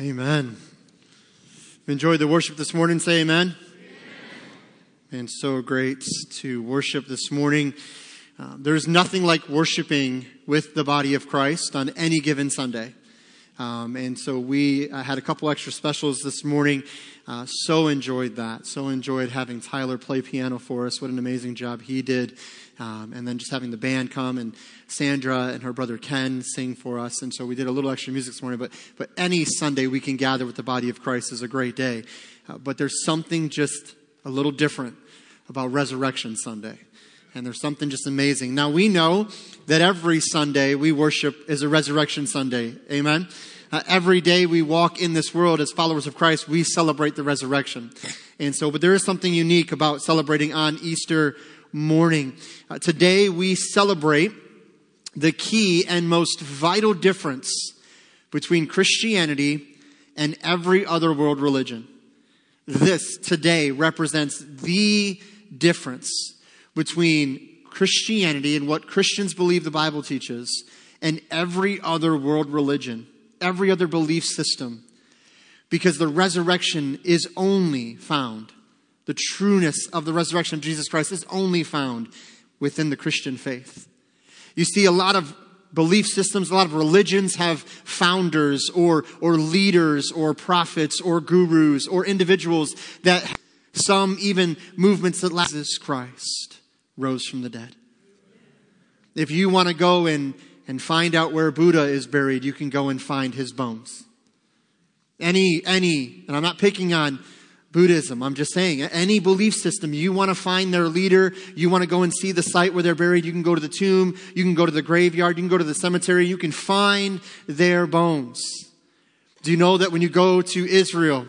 Amen. Enjoyed the worship this morning. Say amen. amen. And so great to worship this morning. Uh, there's nothing like worshiping with the body of Christ on any given Sunday. Um, and so we uh, had a couple extra specials this morning. Uh, so enjoyed that. So enjoyed having Tyler play piano for us. What an amazing job he did. Um, and then just having the band come and Sandra and her brother Ken sing for us. And so we did a little extra music this morning. But, but any Sunday we can gather with the body of Christ is a great day. Uh, but there's something just a little different about Resurrection Sunday. And there's something just amazing. Now we know that every Sunday we worship is a Resurrection Sunday. Amen. Uh, every day we walk in this world as followers of Christ, we celebrate the resurrection. And so, but there is something unique about celebrating on Easter morning. Uh, today we celebrate the key and most vital difference between Christianity and every other world religion. This today represents the difference between Christianity and what Christians believe the Bible teaches and every other world religion every other belief system because the resurrection is only found, the trueness of the resurrection of Jesus Christ is only found within the Christian faith. You see, a lot of belief systems, a lot of religions have founders or, or leaders or prophets or gurus or individuals that some even movements that Jesus Christ rose from the dead. If you want to go and and find out where Buddha is buried, you can go and find his bones. Any, any, and I'm not picking on Buddhism, I'm just saying, any belief system, you want to find their leader, you want to go and see the site where they're buried, you can go to the tomb, you can go to the graveyard, you can go to the cemetery, you can find their bones. Do you know that when you go to Israel,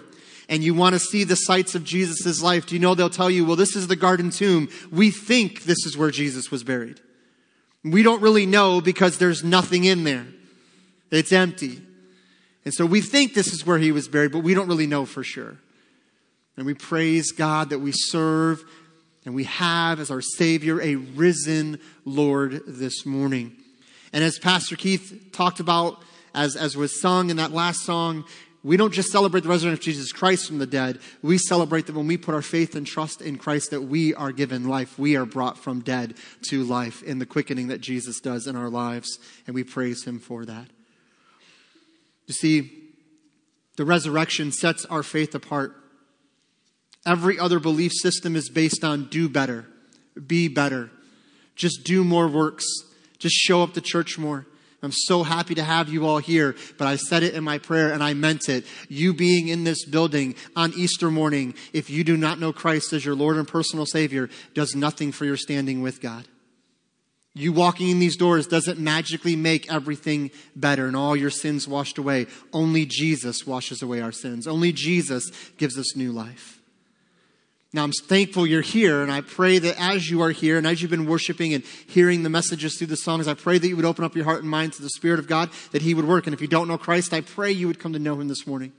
and you want to see the sites of Jesus' life, do you know they'll tell you, well, this is the garden tomb. We think this is where Jesus was buried. We don't really know because there's nothing in there. It's empty. And so we think this is where he was buried, but we don't really know for sure. And we praise God that we serve and we have as our Savior a risen Lord this morning. And as Pastor Keith talked about, as, as was sung in that last song, we don't just celebrate the resurrection of Jesus Christ from the dead. We celebrate that when we put our faith and trust in Christ, that we are given life. We are brought from dead to life in the quickening that Jesus does in our lives. And we praise Him for that. You see, the resurrection sets our faith apart. Every other belief system is based on do better, be better, just do more works, just show up to church more. I'm so happy to have you all here, but I said it in my prayer and I meant it. You being in this building on Easter morning, if you do not know Christ as your Lord and personal Savior, does nothing for your standing with God. You walking in these doors doesn't magically make everything better and all your sins washed away. Only Jesus washes away our sins. Only Jesus gives us new life. Now, I'm thankful you're here, and I pray that as you are here and as you've been worshiping and hearing the messages through the songs, I pray that you would open up your heart and mind to the Spirit of God, that He would work. And if you don't know Christ, I pray you would come to know Him this morning.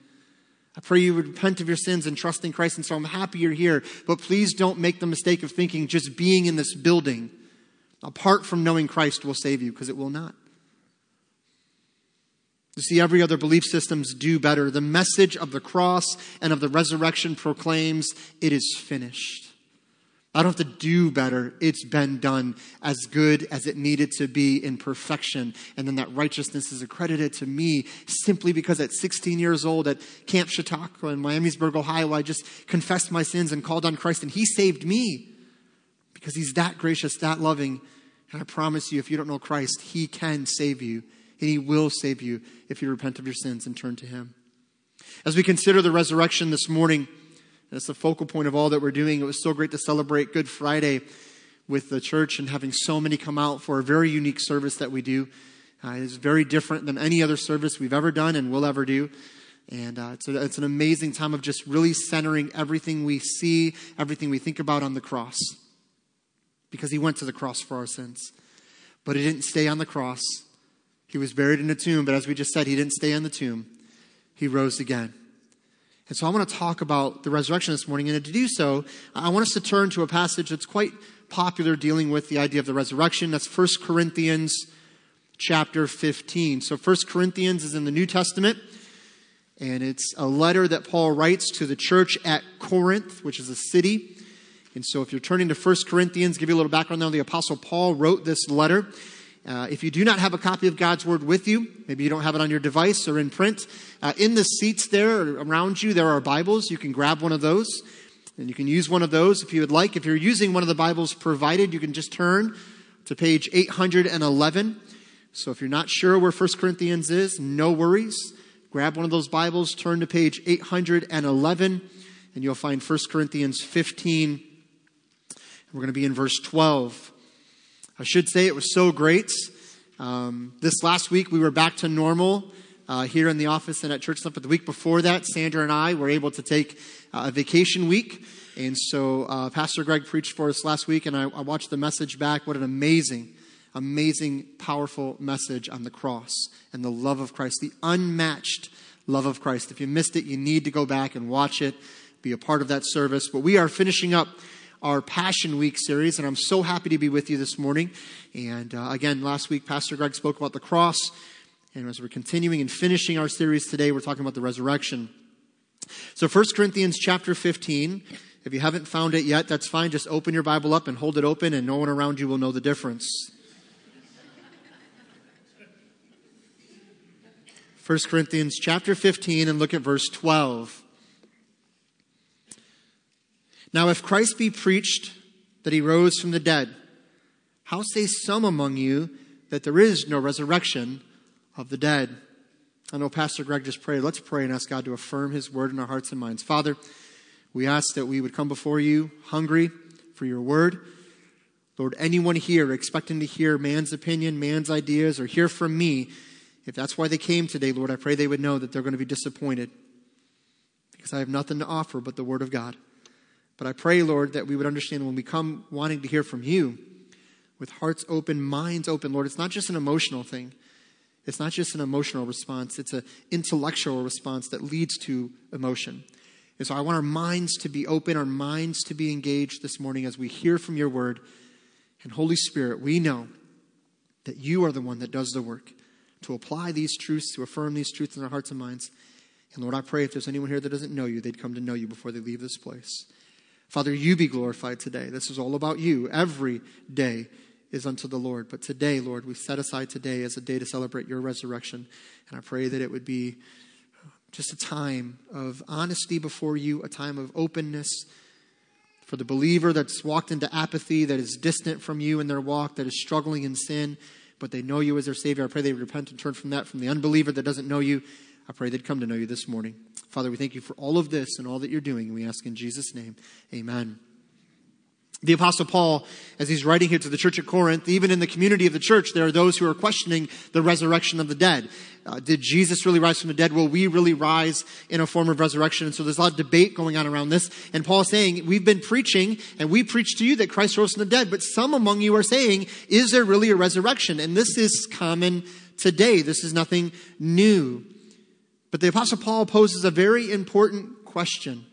I pray you would repent of your sins and trust in Christ. And so I'm happy you're here, but please don't make the mistake of thinking just being in this building, apart from knowing Christ, will save you, because it will not. You see, every other belief systems do better. The message of the cross and of the resurrection proclaims it is finished. I don't have to do better. It's been done as good as it needed to be in perfection. And then that righteousness is accredited to me simply because at 16 years old at Camp Chautauqua in Miamisburg, Ohio, I just confessed my sins and called on Christ and He saved me because He's that gracious, that loving. And I promise you, if you don't know Christ, He can save you and He will save you if you repent of your sins and turn to Him. As we consider the resurrection this morning, that's the focal point of all that we're doing. It was so great to celebrate Good Friday with the church and having so many come out for a very unique service that we do. Uh, it's very different than any other service we've ever done and will ever do. And uh, it's, a, it's an amazing time of just really centering everything we see, everything we think about on the cross. Because he went to the cross for our sins. But he didn't stay on the cross. He was buried in a tomb, but as we just said, he didn't stay in the tomb. He rose again. And so I want to talk about the resurrection this morning. And to do so, I want us to turn to a passage that's quite popular dealing with the idea of the resurrection. That's 1 Corinthians chapter 15. So 1 Corinthians is in the New Testament. And it's a letter that Paul writes to the church at Corinth, which is a city. And so if you're turning to 1 Corinthians, give you a little background now. The Apostle Paul wrote this letter. Uh, if you do not have a copy of God's Word with you, maybe you don't have it on your device or in print, uh, in the seats there around you, there are Bibles. You can grab one of those. And you can use one of those if you would like. If you're using one of the Bibles provided, you can just turn to page 811. So if you're not sure where 1 Corinthians is, no worries. Grab one of those Bibles, turn to page 811, and you'll find 1 Corinthians 15. We're going to be in verse 12. I should say it was so great. Um, this last week, we were back to normal uh, here in the office and at church stuff. But the week before that, Sandra and I were able to take uh, a vacation week. And so uh, Pastor Greg preached for us last week, and I, I watched the message back. What an amazing amazing, powerful message on the cross and the love of Christ, the unmatched love of Christ. If you missed it, you need to go back and watch it, be a part of that service. But we are finishing up our Passion Week series, and I'm so happy to be with you this morning. And uh, again, last week, Pastor Greg spoke about the cross. And as we're continuing and finishing our series today, we're talking about the resurrection. So 1 Corinthians chapter 15. If you haven't found it yet, that's fine. Just open your Bible up and hold it open, and no one around you will know the difference. 1 Corinthians chapter 15 and look at verse 12. Now, if Christ be preached that he rose from the dead, how say some among you that there is no resurrection of the dead? I know Pastor Greg just prayed. Let's pray and ask God to affirm his word in our hearts and minds. Father, we ask that we would come before you hungry for your word. Lord, anyone here expecting to hear man's opinion, man's ideas, or hear from me, if that's why they came today, Lord, I pray they would know that they're going to be disappointed because I have nothing to offer but the Word of God. But I pray, Lord, that we would understand when we come wanting to hear from you with hearts open, minds open, Lord, it's not just an emotional thing. It's not just an emotional response, it's an intellectual response that leads to emotion. And so I want our minds to be open, our minds to be engaged this morning as we hear from your word. And Holy Spirit, we know that you are the one that does the work to apply these truths, to affirm these truths in our hearts and minds. And Lord, I pray if there's anyone here that doesn't know you, they'd come to know you before they leave this place. Father, you be glorified today. This is all about you. Every day is unto the Lord. But today, Lord, we set aside today as a day to celebrate your resurrection. And I pray that it would be uh, just a time of honesty before you, a time of openness for the believer that's walked into apathy, that is distant from you in their walk, that is struggling in sin but they know you as their Savior. I pray they repent and turn from that. From the unbeliever that doesn't know you, I pray they'd come to know you this morning. Father, we thank you for all of this and all that you're doing. And we ask in Jesus' name, amen. The Apostle Paul, as he's writing here to the church at Corinth, even in the community of the church, there are those who are questioning the resurrection of the dead. Uh, did Jesus really rise from the dead? Will we really rise in a form of resurrection? And so there's a lot of debate going on around this. And Paul saying, we've been preaching, and we preach to you that Christ rose from the dead, but some among you are saying, is there really a resurrection? And this is common today. This is nothing new. But the Apostle Paul poses a very important question.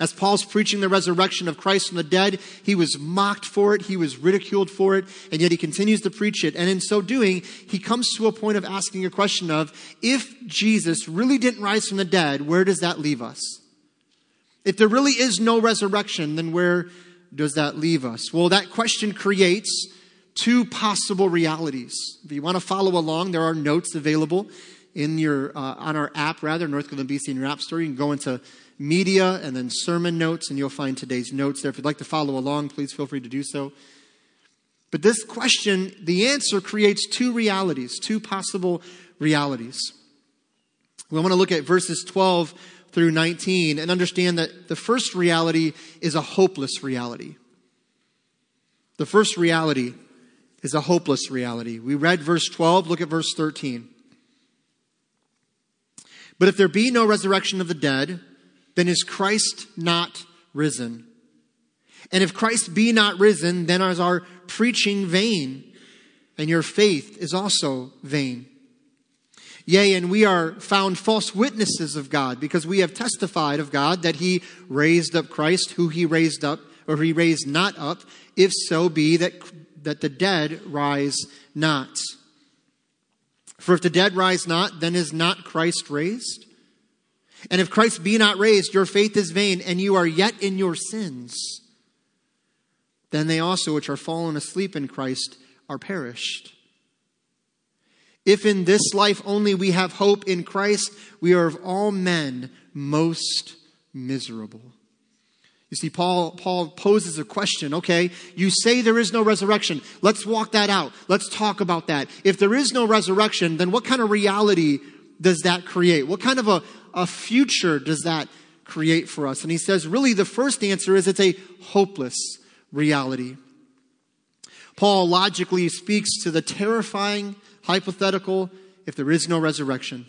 As Paul's preaching the resurrection of Christ from the dead, he was mocked for it, he was ridiculed for it, and yet he continues to preach it. And in so doing, he comes to a point of asking a question of, if Jesus really didn't rise from the dead, where does that leave us? If there really is no resurrection, then where does that leave us? Well, that question creates two possible realities. If you want to follow along, there are notes available in your uh, on our app rather Northfield BC in your app store. You can go into media and then sermon notes, and you'll find today's notes there. If you'd like to follow along, please feel free to do so. But this question, the answer creates two realities, two possible realities. We want to look at verses 12 through 19 and understand that the first reality is a hopeless reality. The first reality is a hopeless reality. We read verse 12, look at verse 13. But if there be no resurrection of the dead, then is Christ not risen? And if Christ be not risen, then is our preaching vain, and your faith is also vain. Yea, and we are found false witnesses of God, because we have testified of God that he raised up Christ, who he raised up, or he raised not up, if so be that, that the dead rise not. For if the dead rise not, then is not Christ raised? And if Christ be not raised, your faith is vain, and you are yet in your sins. Then they also, which are fallen asleep in Christ, are perished. If in this life only we have hope in Christ, we are of all men most miserable. You see, Paul, Paul poses a question. Okay, you say there is no resurrection. Let's walk that out. Let's talk about that. If there is no resurrection, then what kind of reality does that create? What kind of a, a future does that create for us? And he says, really, the first answer is it's a hopeless reality. Paul logically speaks to the terrifying hypothetical if there is no resurrection.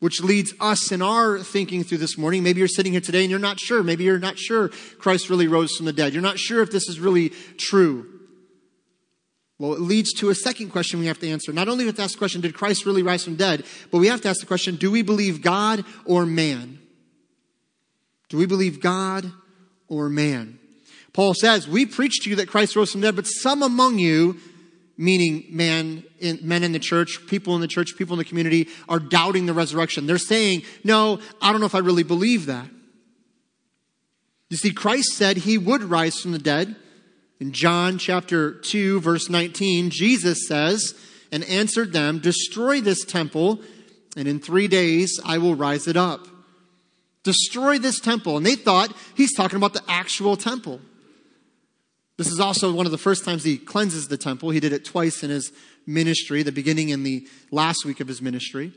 Which leads us in our thinking through this morning. Maybe you're sitting here today and you're not sure. Maybe you're not sure Christ really rose from the dead. You're not sure if this is really true. Well, it leads to a second question we have to answer. Not only we have to ask the question, did Christ really rise from dead? But we have to ask the question, do we believe God or man? Do we believe God or man? Paul says, we preach to you that Christ rose from the dead, but some among you meaning man in, men in the church, people in the church, people in the community are doubting the resurrection. They're saying, no, I don't know if I really believe that. You see, Christ said he would rise from the dead. In John chapter 2, verse 19, Jesus says, and answered them, Destroy this temple, and in three days I will rise it up. Destroy this temple. And they thought he's talking about the actual temple. This is also one of the first times he cleanses the temple. He did it twice in his ministry, the beginning and the last week of his ministry.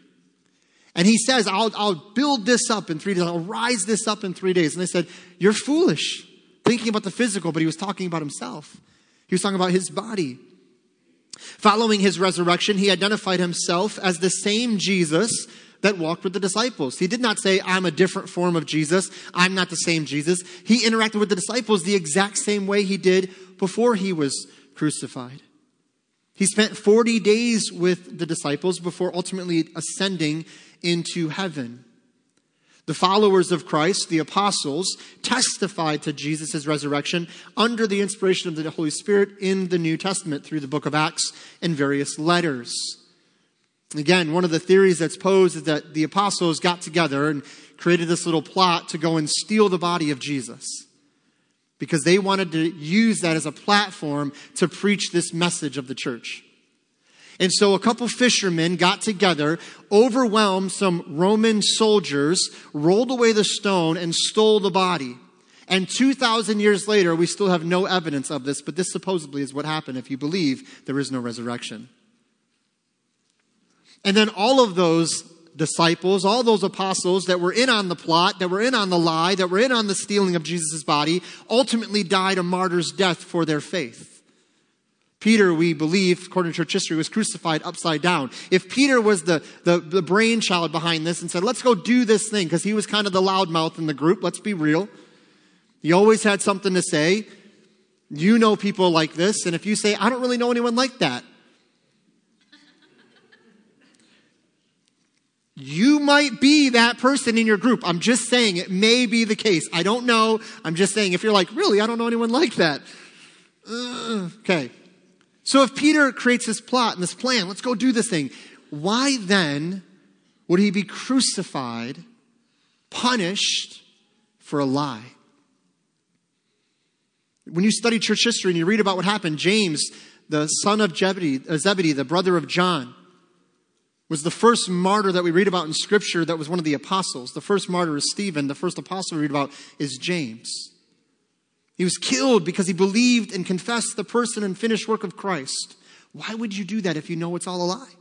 And he says, I'll, I'll build this up in three days. I'll rise this up in three days. And they said, You're foolish, thinking about the physical, but he was talking about himself. He was talking about his body. Following his resurrection, he identified himself as the same Jesus that walked with the disciples. He did not say, I'm a different form of Jesus. I'm not the same Jesus. He interacted with the disciples the exact same way he did before he was crucified. He spent 40 days with the disciples before ultimately ascending into heaven. The followers of Christ, the apostles, testified to Jesus' resurrection under the inspiration of the Holy Spirit in the New Testament through the book of Acts and various letters. Again, one of the theories that's posed is that the apostles got together and created this little plot to go and steal the body of Jesus because they wanted to use that as a platform to preach this message of the church. And so a couple fishermen got together, overwhelmed some Roman soldiers, rolled away the stone, and stole the body. And 2,000 years later, we still have no evidence of this, but this supposedly is what happened if you believe there is no resurrection. And then all of those disciples, all those apostles that were in on the plot, that were in on the lie, that were in on the stealing of Jesus' body, ultimately died a martyr's death for their faith. Peter, we believe, according to church history, was crucified upside down. If Peter was the, the, the brainchild behind this and said, let's go do this thing, because he was kind of the loudmouth in the group, let's be real. He always had something to say. You know people like this, and if you say, I don't really know anyone like that, You might be that person in your group. I'm just saying it may be the case. I don't know. I'm just saying if you're like, really, I don't know anyone like that. Okay. So if Peter creates this plot and this plan, let's go do this thing. Why then would he be crucified, punished for a lie? When you study church history and you read about what happened, James, the son of Zebedee, uh, Zebedee the brother of John, was the first martyr that we read about in Scripture that was one of the apostles. The first martyr is Stephen. The first apostle we read about is James. He was killed because he believed and confessed the person and finished work of Christ. Why would you do that if you know it's all a lie?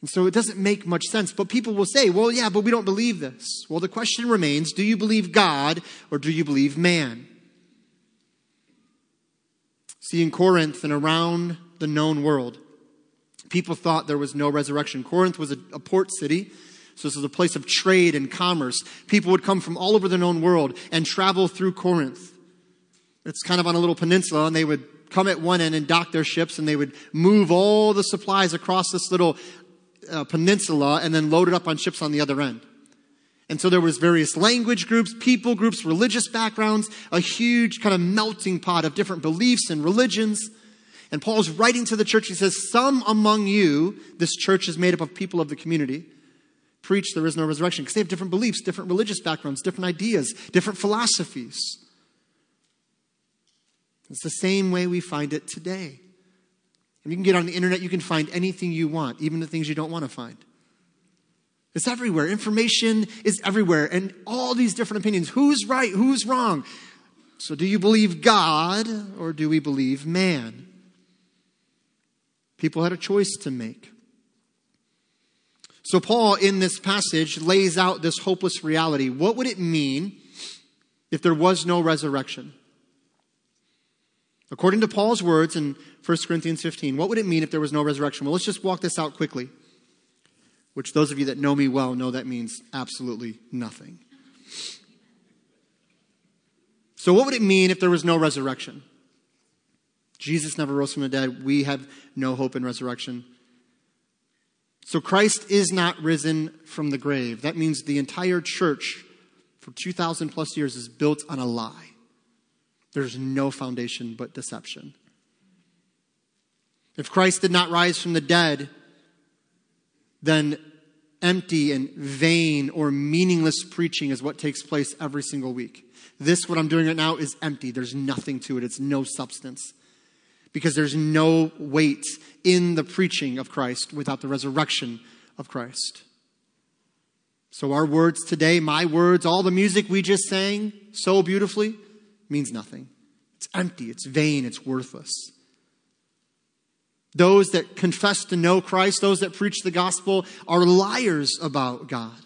And so it doesn't make much sense. But people will say, well, yeah, but we don't believe this. Well, the question remains do you believe God or do you believe man? See, in Corinth and around the known world, People thought there was no resurrection. Corinth was a, a port city. So this was a place of trade and commerce. People would come from all over the known world and travel through Corinth. It's kind of on a little peninsula, and they would come at one end and dock their ships, and they would move all the supplies across this little uh, peninsula and then load it up on ships on the other end. And so there was various language groups, people groups, religious backgrounds, a huge kind of melting pot of different beliefs and religions. And Paul's writing to the church. He says, Some among you, this church is made up of people of the community, preach there is no resurrection because they have different beliefs, different religious backgrounds, different ideas, different philosophies. It's the same way we find it today. And you can get on the internet, you can find anything you want, even the things you don't want to find. It's everywhere. Information is everywhere, and all these different opinions. Who's right? Who's wrong? So, do you believe God or do we believe man? People had a choice to make. So, Paul, in this passage, lays out this hopeless reality. What would it mean if there was no resurrection? According to Paul's words in 1 Corinthians 15, what would it mean if there was no resurrection? Well, let's just walk this out quickly, which those of you that know me well know that means absolutely nothing. So, what would it mean if there was no resurrection? Jesus never rose from the dead. We have no hope in resurrection. So, Christ is not risen from the grave. That means the entire church for 2,000 plus years is built on a lie. There's no foundation but deception. If Christ did not rise from the dead, then empty and vain or meaningless preaching is what takes place every single week. This, what I'm doing right now, is empty. There's nothing to it, it's no substance. Because there's no weight in the preaching of Christ without the resurrection of Christ. So, our words today, my words, all the music we just sang so beautifully, means nothing. It's empty, it's vain, it's worthless. Those that confess to know Christ, those that preach the gospel, are liars about God.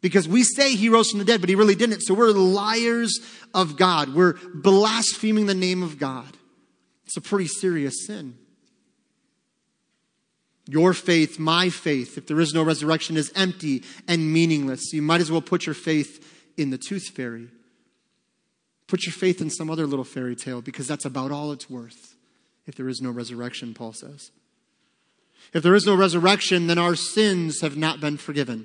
Because we say he rose from the dead, but he really didn't. So we're liars of God. We're blaspheming the name of God. It's a pretty serious sin. Your faith, my faith, if there is no resurrection, is empty and meaningless. You might as well put your faith in the tooth fairy Put your faith in some other little fairy tale because that's about all it's worth if there is no resurrection, Paul says. If there is no resurrection, then our sins have not been forgiven.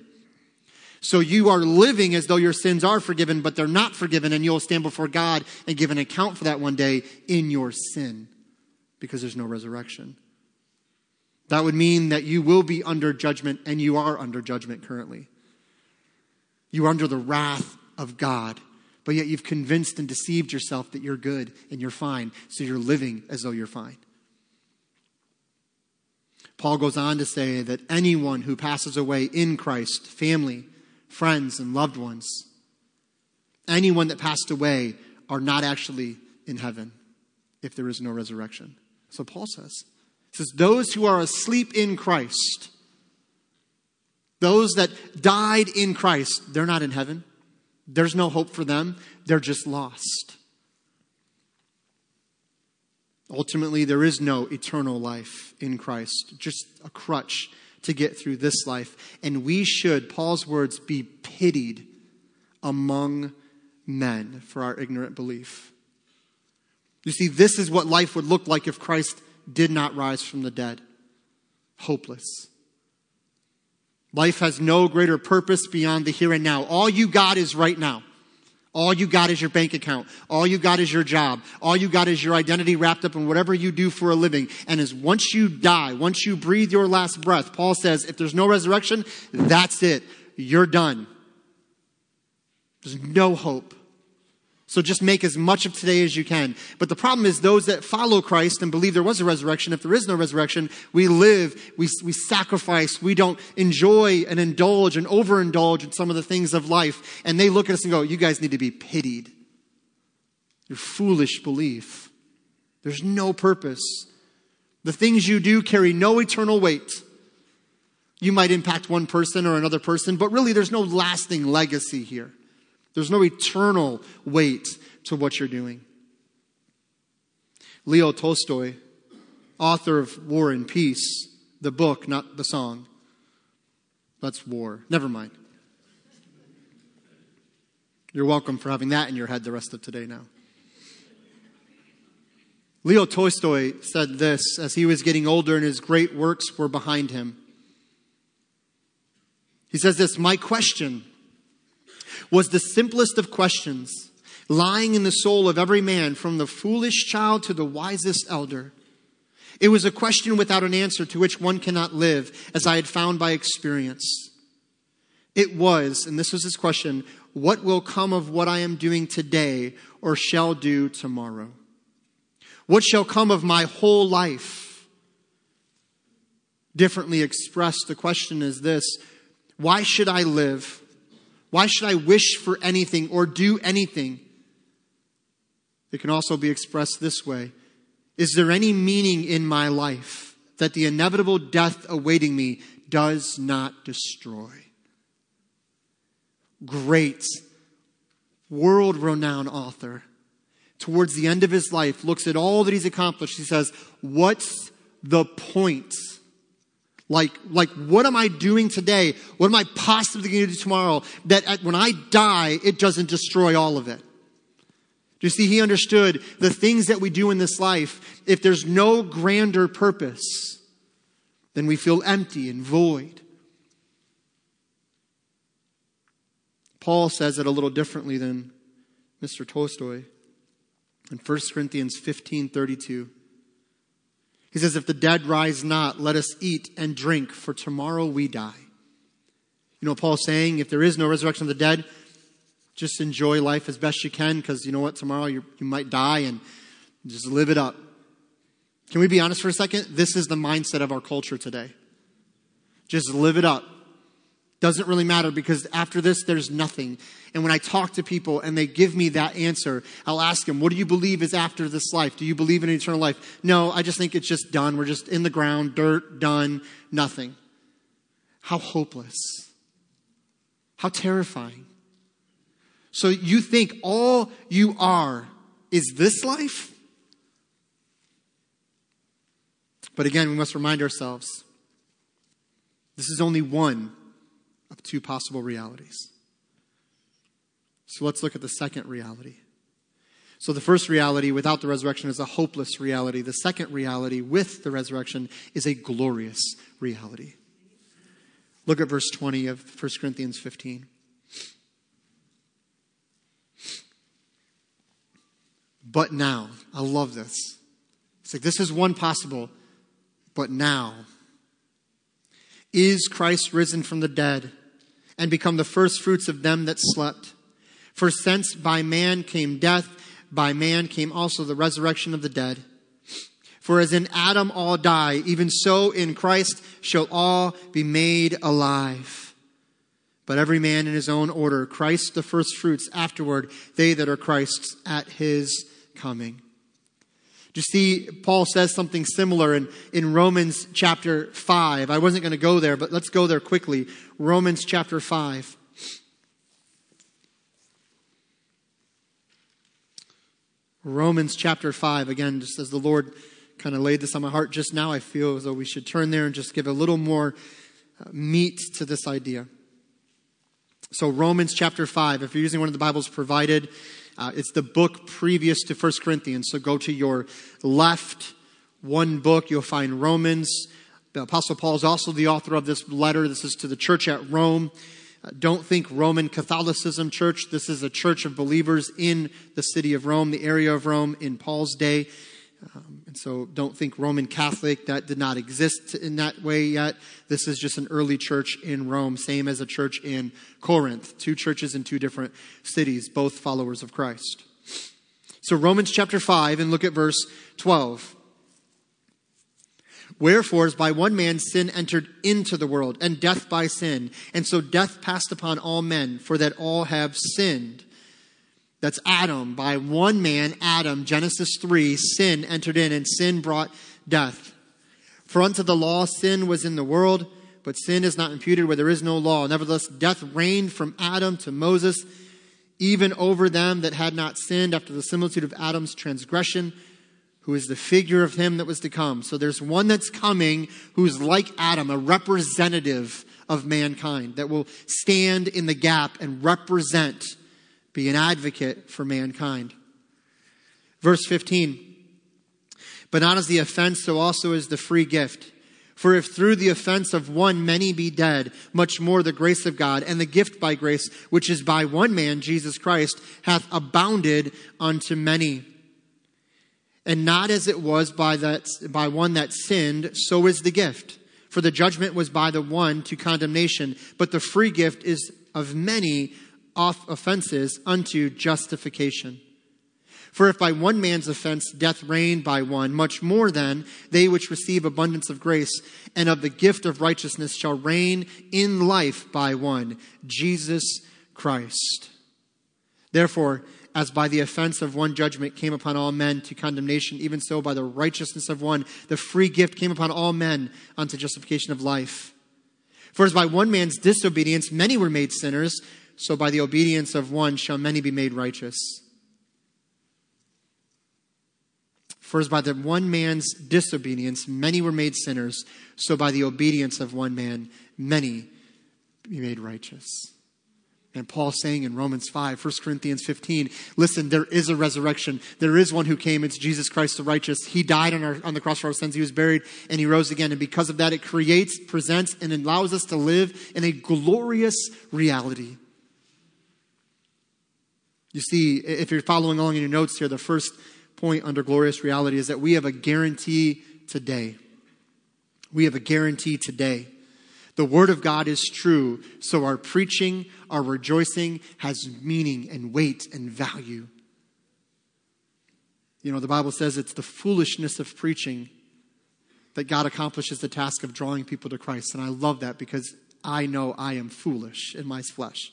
So you are living as though your sins are forgiven, but they're not forgiven, and you'll stand before God and give an account for that one day in your sin because there's no resurrection. That would mean that you will be under judgment, and you are under judgment currently. You are under the wrath of God but yet you've convinced and deceived yourself that you're good and you're fine, so you're living as though you're fine. Paul goes on to say that anyone who passes away in Christ, family, friends, and loved ones, anyone that passed away are not actually in heaven if there is no resurrection. So Paul says, says, those who are asleep in Christ, those that died in Christ, they're not in heaven. There's no hope for them, they're just lost. Ultimately, there is no eternal life in Christ, just a crutch to get through this life. And we should, Paul's words, be pitied among men for our ignorant belief. You see, this is what life would look like if Christ did not rise from the dead hopeless. Life has no greater purpose beyond the here and now. All you got is right now. All you got is your bank account. All you got is your job. All you got is your identity wrapped up in whatever you do for a living. And as once you die, once you breathe your last breath, Paul says, if there's no resurrection, that's it. You're done. There's no hope. So just make as much of today as you can. But the problem is those that follow Christ and believe there was a resurrection, if there is no resurrection, we live, we, we sacrifice, we don't enjoy and indulge and overindulge in some of the things of life. And they look at us and go, you guys need to be pitied. Your foolish belief. There's no purpose. The things you do carry no eternal weight. You might impact one person or another person, but really there's no lasting legacy here. There's no eternal weight to what you're doing. Leo Tolstoy, author of War and Peace, the book, not the song. That's war. Never mind. You're welcome for having that in your head the rest of today now. Leo Tolstoy said this as he was getting older and his great works were behind him. He says this My question was the simplest of questions, lying in the soul of every man, from the foolish child to the wisest elder. It was a question without an answer to which one cannot live, as I had found by experience. It was, and this was his question, what will come of what I am doing today or shall do tomorrow? What shall come of my whole life? Differently expressed, the question is this why should I live? Why should I wish for anything or do anything? It can also be expressed this way Is there any meaning in my life that the inevitable death awaiting me does not destroy? Great, world renowned author, towards the end of his life, looks at all that he's accomplished. He says, What's the point? Like, like, what am I doing today? What am I possibly going to do tomorrow that at, when I die, it doesn't destroy all of it? Do you see, he understood the things that we do in this life, if there's no grander purpose, then we feel empty and void. Paul says it a little differently than Mr. Tolstoy in 1 Corinthians 15 32. He says, If the dead rise not, let us eat and drink, for tomorrow we die. You know, Paul's saying, if there is no resurrection of the dead, just enjoy life as best you can, because you know what? Tomorrow you might die and just live it up. Can we be honest for a second? This is the mindset of our culture today. Just live it up. Doesn't really matter because after this, there's nothing. And when I talk to people and they give me that answer, I'll ask them, What do you believe is after this life? Do you believe in eternal life? No, I just think it's just done. We're just in the ground, dirt, done, nothing. How hopeless. How terrifying. So you think all you are is this life? But again, we must remind ourselves this is only one of two possible realities. So let's look at the second reality. So, the first reality without the resurrection is a hopeless reality. The second reality with the resurrection is a glorious reality. Look at verse 20 of 1 Corinthians 15. But now, I love this. It's like this is one possible, but now. Is Christ risen from the dead? And become the firstfruits of them that slept. For since by man came death, by man came also the resurrection of the dead. For as in Adam all die, even so in Christ shall all be made alive. But every man in his own order, Christ the firstfruits, afterward they that are Christ's at his coming. Do you see, Paul says something similar in, in Romans chapter 5. I wasn't going to go there, but let's go there quickly. Romans chapter 5. Romans chapter 5. Again, just as the Lord kind of laid this on my heart just now, I feel as though we should turn there and just give a little more uh, meat to this idea. So, Romans chapter 5, if you're using one of the Bibles provided, uh, it's the book previous to 1 Corinthians. So go to your left, one book, you'll find Romans. The Apostle Paul is also the author of this letter. This is to the church at Rome. Uh, don't think Roman Catholicism church. This is a church of believers in the city of Rome, the area of Rome in Paul's day. Um, and so don't think Roman Catholic, that did not exist in that way yet. This is just an early church in Rome, same as a church in Corinth. Two churches in two different cities, both followers of Christ. So Romans chapter 5, and look at verse 12. Wherefore, as by one man sin entered into the world, and death by sin, and so death passed upon all men, for that all have sinned. That's Adam. By one man, Adam, Genesis 3, sin entered in, and sin brought death. For unto the law sin was in the world, but sin is not imputed where there is no law. Nevertheless, death reigned from Adam to Moses, even over them that had not sinned after the similitude of Adam's transgression, who is the figure of him that was to come. So there's one that's coming who's like Adam, a representative of mankind, that will stand in the gap and represent be an advocate for mankind. Verse 15 But not as the offense, so also is the free gift. For if through the offense of one many be dead, much more the grace of God and the gift by grace, which is by one man, Jesus Christ, hath abounded unto many. And not as it was by, that, by one that sinned, so is the gift. For the judgment was by the one to condemnation, but the free gift is of many off offenses unto justification. For if by one man's offense death reigned by one, much more then they which receive abundance of grace and of the gift of righteousness shall reign in life by one, Jesus Christ. Therefore, as by the offense of one judgment came upon all men to condemnation, even so by the righteousness of one, the free gift came upon all men unto justification of life. For as by one man's disobedience many were made sinners, so by the obedience of one shall many be made righteous. For as by the one man's disobedience many were made sinners, so by the obedience of one man many be made righteous. And Paul saying in Romans 5, 1 Corinthians 15, listen, there is a resurrection. There is one who came. It's Jesus Christ the righteous. He died on, our, on the cross for our sins. He was buried and he rose again. And because of that, it creates, presents, and allows us to live in a glorious reality. You see, if you're following along in your notes here, the first point under glorious reality is that we have a guarantee today. We have a guarantee today. The Word of God is true, so our preaching, our rejoicing has meaning and weight and value. You know, the Bible says it's the foolishness of preaching that God accomplishes the task of drawing people to Christ. And I love that because I know I am foolish in my flesh.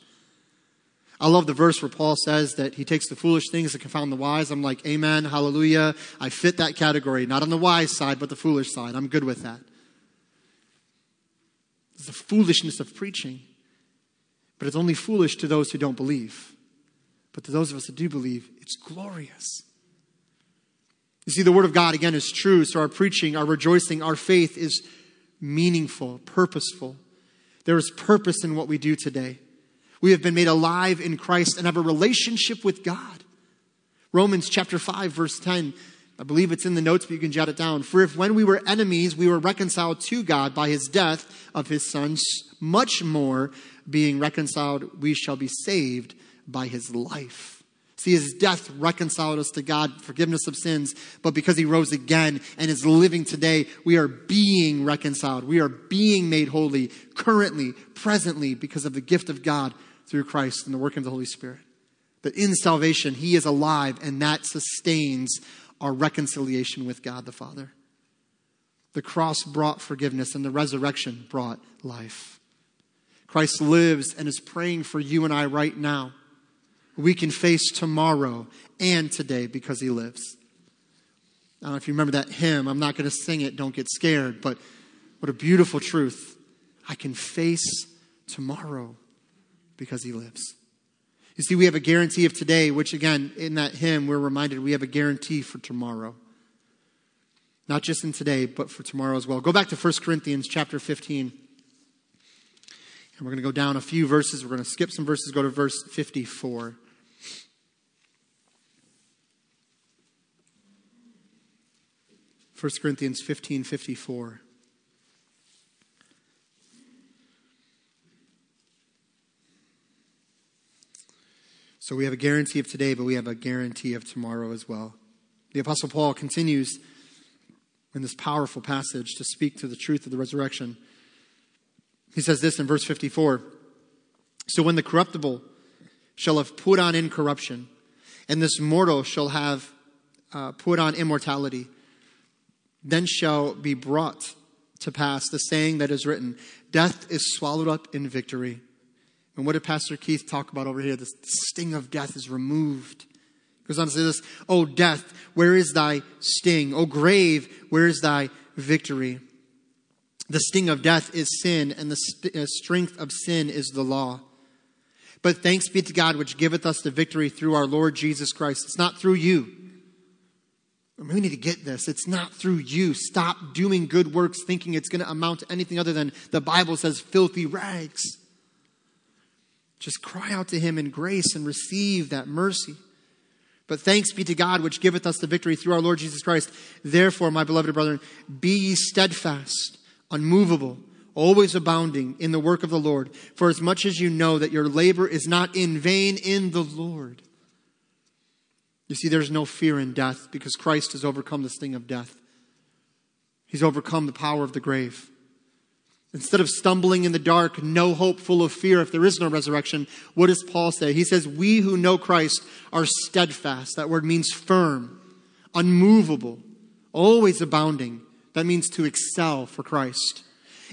I love the verse where Paul says that he takes the foolish things that confound the wise. I'm like, Amen, hallelujah. I fit that category, not on the wise side, but the foolish side. I'm good with that. It's the foolishness of preaching. But it's only foolish to those who don't believe. But to those of us that do believe, it's glorious. You see, the Word of God, again, is true. So our preaching, our rejoicing, our faith is meaningful, purposeful. There is purpose in what we do today. We have been made alive in Christ and have a relationship with God. Romans chapter 5, verse 10 I believe it's in the notes, but you can jot it down. For if when we were enemies, we were reconciled to God by his death of his son, much more being reconciled, we shall be saved by his life. See, his death reconciled us to God, forgiveness of sins, but because he rose again and is living today, we are being reconciled. We are being made holy currently, presently, because of the gift of God through Christ and the work of the Holy Spirit. That in salvation, he is alive, and that sustains our reconciliation with God the Father. The cross brought forgiveness, and the resurrection brought life. Christ lives and is praying for you and I right now. We can face tomorrow and today because he lives. I don't know if you remember that hymn. I'm not going to sing it, don't get scared, but what a beautiful truth. I can face tomorrow because he lives. You see, we have a guarantee of today, which again, in that hymn, we're reminded we have a guarantee for tomorrow. Not just in today, but for tomorrow as well. Go back to 1 Corinthians chapter 15. And we're going to go down a few verses. We're going to skip some verses, go to verse 54. First Corinthians 15 54. So we have a guarantee of today, but we have a guarantee of tomorrow as well. The Apostle Paul continues in this powerful passage to speak to the truth of the resurrection. He says this in verse 54 So when the corruptible shall have put on incorruption, and this mortal shall have uh, put on immortality, then shall be brought to pass the saying that is written Death is swallowed up in victory. And what did Pastor Keith talk about over here? The sting of death is removed. He goes on to say this, Oh death, where is thy sting? O grave, where is thy victory? The sting of death is sin, and the uh, strength of sin is the law. But thanks be to God, which giveth us the victory through our Lord Jesus Christ. It's not through you. I mean, we need to get this. It's not through you. Stop doing good works thinking it's going to amount to anything other than the Bible says filthy rags. Just cry out to him in grace and receive that mercy. But thanks be to God, which giveth us the victory through our Lord Jesus Christ. Therefore, my beloved brethren, be ye steadfast, unmovable, always abounding in the work of the Lord, for as much as you know that your labor is not in vain in the Lord. You see, there's no fear in death because Christ has overcome the sting of death. He's overcome the power of the grave. Instead of stumbling in the dark, no hope, full of fear, if there is no resurrection, what does Paul say? He says, We who know Christ are steadfast. That word means firm, unmovable, always abounding. That means to excel for Christ.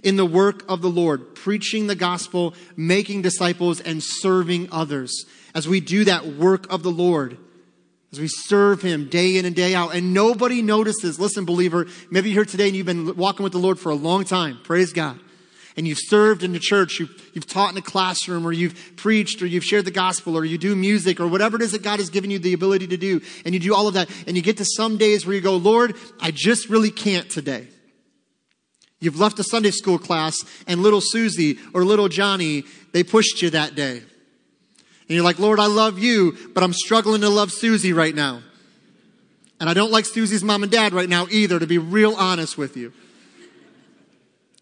In the work of the Lord, preaching the gospel, making disciples, and serving others. As we do that work of the Lord, as we serve Him day in and day out, and nobody notices. Listen, believer, maybe you're here today and you've been walking with the Lord for a long time. Praise God. And you've served in the church, you've, you've taught in a classroom, or you've preached, or you've shared the gospel, or you do music, or whatever it is that God has given you the ability to do. And you do all of that. And you get to some days where you go, Lord, I just really can't today. You've left a Sunday school class, and little Susie or little Johnny, they pushed you that day. And you're like, Lord, I love you, but I'm struggling to love Susie right now. And I don't like Susie's mom and dad right now either, to be real honest with you.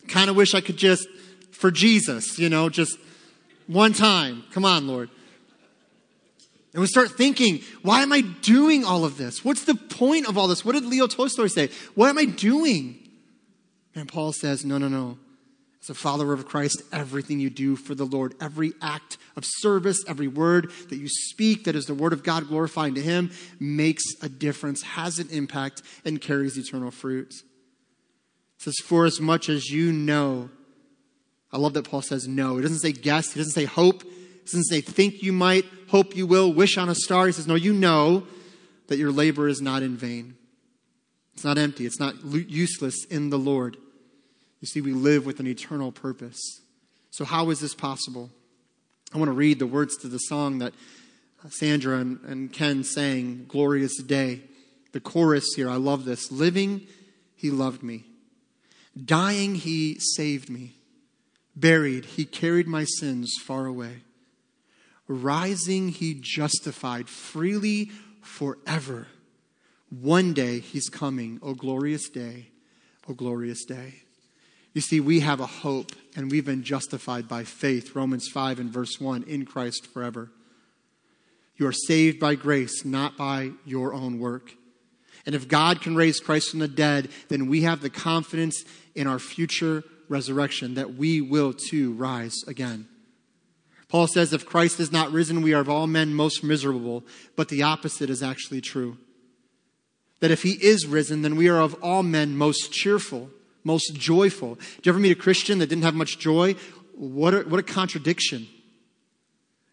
Kind of wish I could just, for Jesus, you know, just one time. Come on, Lord. And we start thinking, why am I doing all of this? What's the point of all this? What did Leo Tolstoy say? What am I doing? And Paul says, no, no, no. As a follower of Christ, everything you do for the Lord, every act of service, every word that you speak that is the word of God glorifying to Him makes a difference, has an impact, and carries eternal fruit. It says, For as much as you know, I love that Paul says no. He doesn't say guess, he doesn't say hope, he doesn't say think you might, hope you will, wish on a star. He says, No, you know that your labor is not in vain. It's not empty, it's not useless in the Lord. You see, we live with an eternal purpose. So, how is this possible? I want to read the words to the song that uh, Sandra and, and Ken sang, Glorious Day. The chorus here, I love this. Living, he loved me. Dying, he saved me. Buried, he carried my sins far away. Rising, he justified freely forever. One day, he's coming. O glorious day, O glorious day. You see, we have a hope and we've been justified by faith. Romans 5 and verse 1 in Christ forever. You are saved by grace, not by your own work. And if God can raise Christ from the dead, then we have the confidence in our future resurrection that we will too rise again. Paul says, if Christ is not risen, we are of all men most miserable. But the opposite is actually true. That if he is risen, then we are of all men most cheerful most joyful. Did you ever meet a Christian that didn't have much joy? What a, what a contradiction.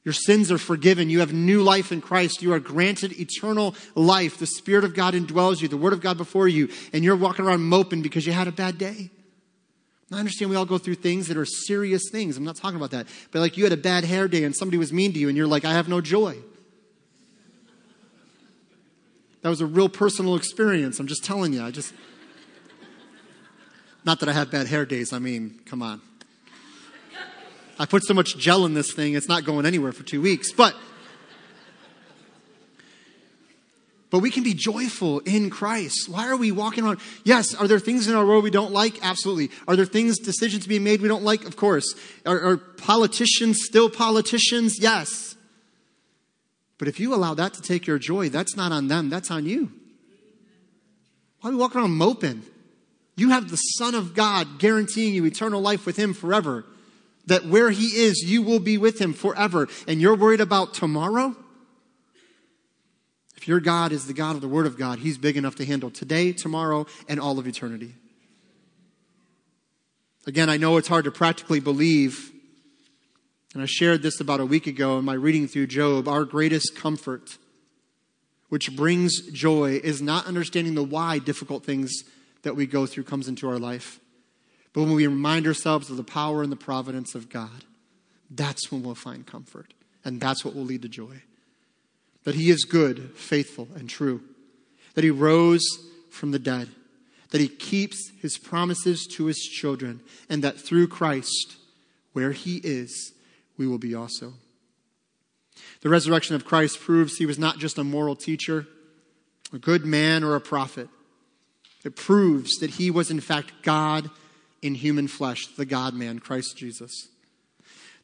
Your sins are forgiven. You have new life in Christ. You are granted eternal life. The Spirit of God indwells you, the Word of God before you, and you're walking around moping because you had a bad day. I understand we all go through things that are serious things. I'm not talking about that. But like you had a bad hair day and somebody was mean to you, and you're like, I have no joy. That was a real personal experience. I'm just telling you. I just. Not that I have bad hair days, I mean, come on. I put so much gel in this thing, it's not going anywhere for two weeks. But but we can be joyful in Christ. Why are we walking around? Yes, are there things in our world we don't like? Absolutely. Are there things, decisions being made we don't like? Of course. Are, are politicians still politicians? Yes. But if you allow that to take your joy, that's not on them, that's on you. Why are we walking around moping? You have the Son of God guaranteeing you eternal life with Him forever. That where He is, you will be with Him forever. And you're worried about tomorrow? If your God is the God of the Word of God, He's big enough to handle today, tomorrow, and all of eternity. Again, I know it's hard to practically believe, and I shared this about a week ago in my reading through Job. Our greatest comfort, which brings joy, is not understanding the why difficult things that we go through comes into our life. But when we remind ourselves of the power and the providence of God, that's when we'll find comfort. And that's what will lead to joy. That He is good, faithful, and true. That He rose from the dead. That He keeps His promises to His children. And that through Christ, where He is, we will be also. The resurrection of Christ proves He was not just a moral teacher, a good man, or a prophet it proves that he was, in fact, God in human flesh, the God man, Christ Jesus.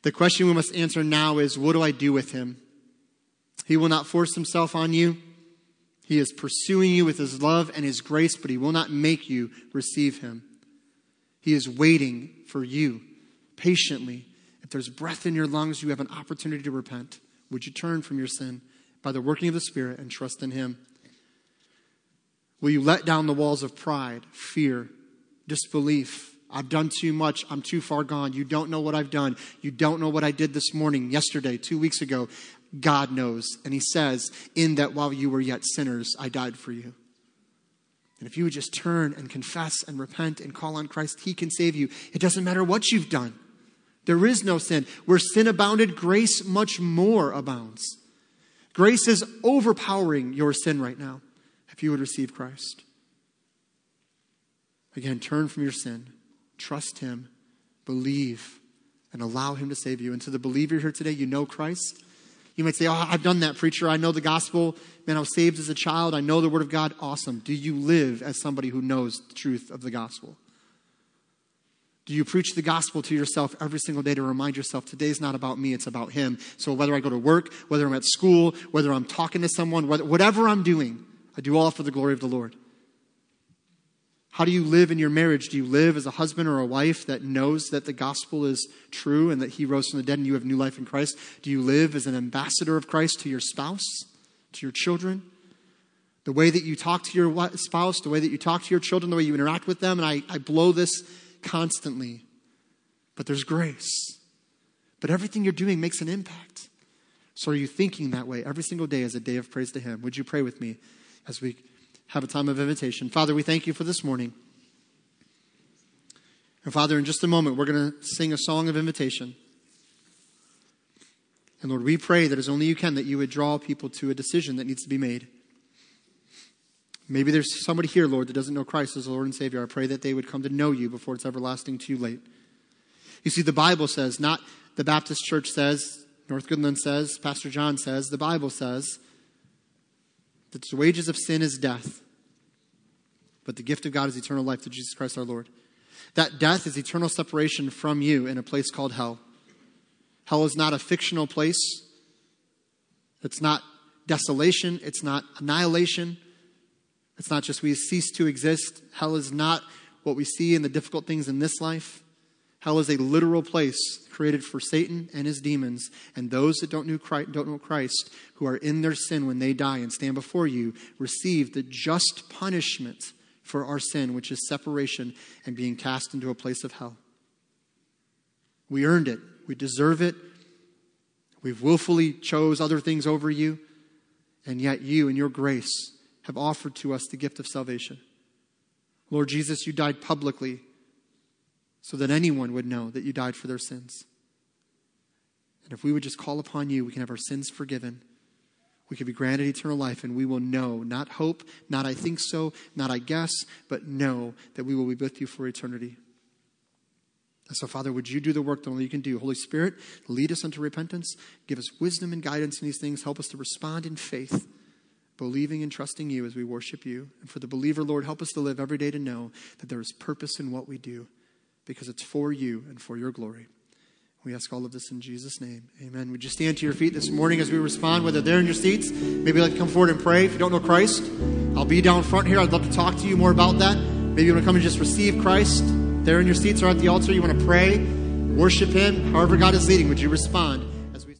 The question we must answer now is what do I do with him? He will not force himself on you. He is pursuing you with his love and his grace, but he will not make you receive him. He is waiting for you patiently. If there's breath in your lungs, you have an opportunity to repent. Would you turn from your sin by the working of the Spirit and trust in him? Will you let down the walls of pride, fear, disbelief? I've done too much. I'm too far gone. You don't know what I've done. You don't know what I did this morning, yesterday, two weeks ago. God knows. And He says, In that while you were yet sinners, I died for you. And if you would just turn and confess and repent and call on Christ, He can save you. It doesn't matter what you've done. There is no sin. Where sin abounded, grace much more abounds. Grace is overpowering your sin right now if you would receive Christ. Again, turn from your sin, trust Him, believe, and allow Him to save you. And to the believer here today, you know Christ. You might say, Oh, I've done that, preacher. I know the gospel. Man, I was saved as a child. I know the word of God. Awesome. Do you live as somebody who knows the truth of the gospel? Do you preach the gospel to yourself every single day to remind yourself today's not about me, it's about Him? So whether I go to work, whether I'm at school, whether I'm talking to someone, whatever I'm doing, I do all for the glory of the Lord. How do you live in your marriage? Do you live as a husband or a wife that knows that the gospel is true and that he rose from the dead and you have new life in Christ? Do you live as an ambassador of Christ to your spouse, to your children? The way that you talk to your spouse, the way that you talk to your children, the way you interact with them, and I, I blow this constantly. But there's grace. But everything you're doing makes an impact. So are you thinking that way every single day as a day of praise to Him? Would you pray with me as we have a time of invitation. Father, we thank you for this morning. And Father, in just a moment, we're going to sing a song of invitation. And Lord, we pray that as only you can, that you would draw people to a decision that needs to be made. Maybe there's somebody here, Lord, that doesn't know Christ as the Lord and Savior. I pray that they would come to know you before it's everlasting too late. You see, the Bible says, not the Baptist Church says, North Goodland says, Pastor John says, the Bible says that the wages of sin is death, but the gift of God is eternal life through Jesus Christ our Lord. That death is eternal separation from you in a place called hell. Hell is not a fictional place. It's not desolation. It's not annihilation. It's not just we cease to exist. Hell is not what we see in the difficult things in this life. Hell is a literal place created for Satan and his demons, and those that don't know, Christ, who are in their sin when they die and stand before you, receive the just punishment for our sin, which is separation and being cast into a place of hell. We earned it. We deserve it. We've willfully chose other things over you, and yet you, in your grace, have offered to us the gift of salvation. Lord Jesus, you died publicly so that anyone would know that you died for their sins. And if we would just call upon you, we can have our sins forgiven. We can be granted eternal life, and we will know, not hope, not I think so, not I guess, but know that we will be with you for eternity. And so, Father, would you do the work that only you can do? Holy Spirit, lead us unto repentance. Give us wisdom and guidance in these things. Help us to respond in faith, believing and trusting you as we worship you. And for the believer, Lord, help us to live every day to know that there is purpose in what we do because it's for you and for your glory. We ask all of this in Jesus' name. Amen. Would you stand to your feet this morning as we respond, whether they're in your seats? Maybe like to come forward and pray. If you don't know Christ, I'll be down front here. I'd love to talk to you more about that. Maybe you want to come and just receive Christ. There in your seats or at the altar, you want to pray, worship Him. However, God is leading, would you respond?